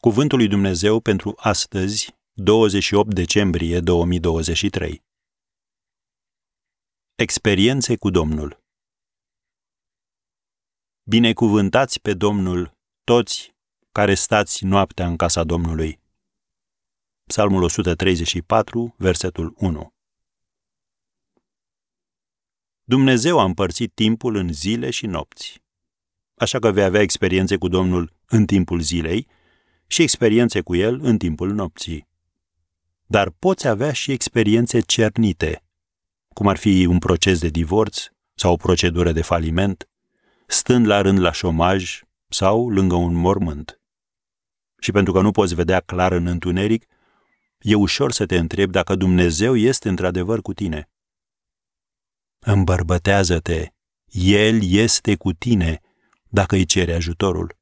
Cuvântul lui Dumnezeu pentru astăzi, 28 decembrie 2023. Experiențe cu Domnul. Binecuvântați pe Domnul toți care stați noaptea în casa Domnului. Psalmul 134, versetul 1. Dumnezeu a împărțit timpul în zile și nopți. Așa că vei avea experiențe cu Domnul în timpul zilei și experiențe cu El în timpul nopții. Dar poți avea și experiențe cernite, cum ar fi un proces de divorț sau o procedură de faliment, stând la rând la șomaj sau lângă un mormânt. Și pentru că nu poți vedea clar în întuneric, e ușor să te întrebi dacă Dumnezeu este într-adevăr cu tine. Îmbărbătează-te, El este cu tine dacă îi cere ajutorul.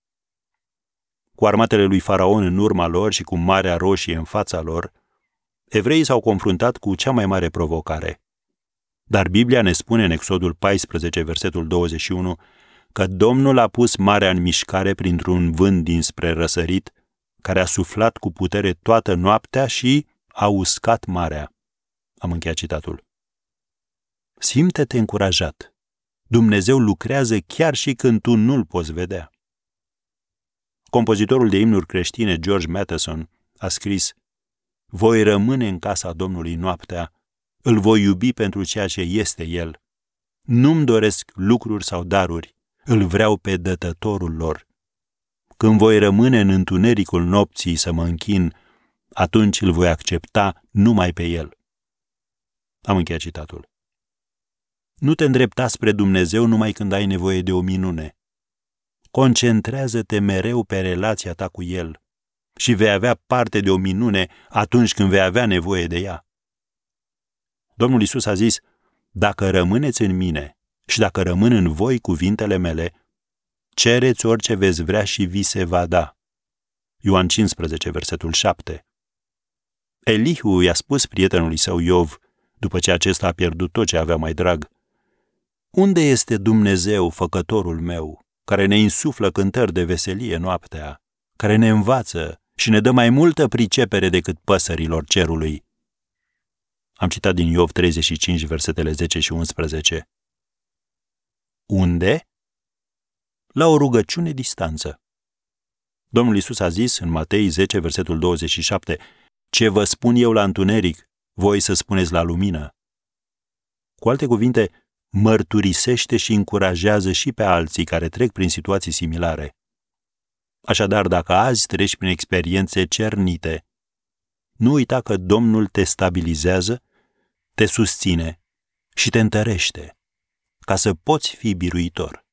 Cu armatele lui Faraon în urma lor și cu Marea Roșie în fața lor, evreii s-au confruntat cu cea mai mare provocare. Dar Biblia ne spune în Exodul 14, versetul 21, că Domnul a pus marea în mișcare printr-un vânt dinspre răsărit, care a suflat cu putere toată noaptea și a uscat marea. Am încheiat citatul. Simte-te încurajat. Dumnezeu lucrează chiar și când tu nu-l poți vedea. Compozitorul de imnuri creștine George Matheson a scris Voi rămâne în casa Domnului noaptea, îl voi iubi pentru ceea ce este El. Nu-mi doresc lucruri sau daruri, îl vreau pe dătătorul lor. Când voi rămâne în întunericul nopții să mă închin, atunci îl voi accepta numai pe El. Am încheiat citatul. Nu te îndrepta spre Dumnezeu numai când ai nevoie de o minune. Concentrează-te mereu pe relația ta cu El și vei avea parte de o minune atunci când vei avea nevoie de ea. Domnul Isus a zis, dacă rămâneți în mine și dacă rămân în voi cuvintele mele, cereți orice veți vrea și vi se va da. Ioan 15, versetul 7. Elihu i-a spus prietenului său Iov, după ce acesta a pierdut tot ce avea mai drag, Unde este Dumnezeu, făcătorul meu, care ne insuflă cântări de veselie noaptea, care ne învață și ne dă mai multă pricepere decât păsărilor cerului? Am citat din Iov 35, versetele 10 și 11. Unde? La o rugăciune distanță. Domnul Isus a zis în Matei 10, versetul 27, Ce vă spun eu la întuneric, voi să spuneți la lumină. Cu alte cuvinte, mărturisește și încurajează și pe alții care trec prin situații similare. Așadar, dacă azi treci prin experiențe cernite, nu uita că Domnul te stabilizează, te susține și te întărește ca să poți fi biruitor.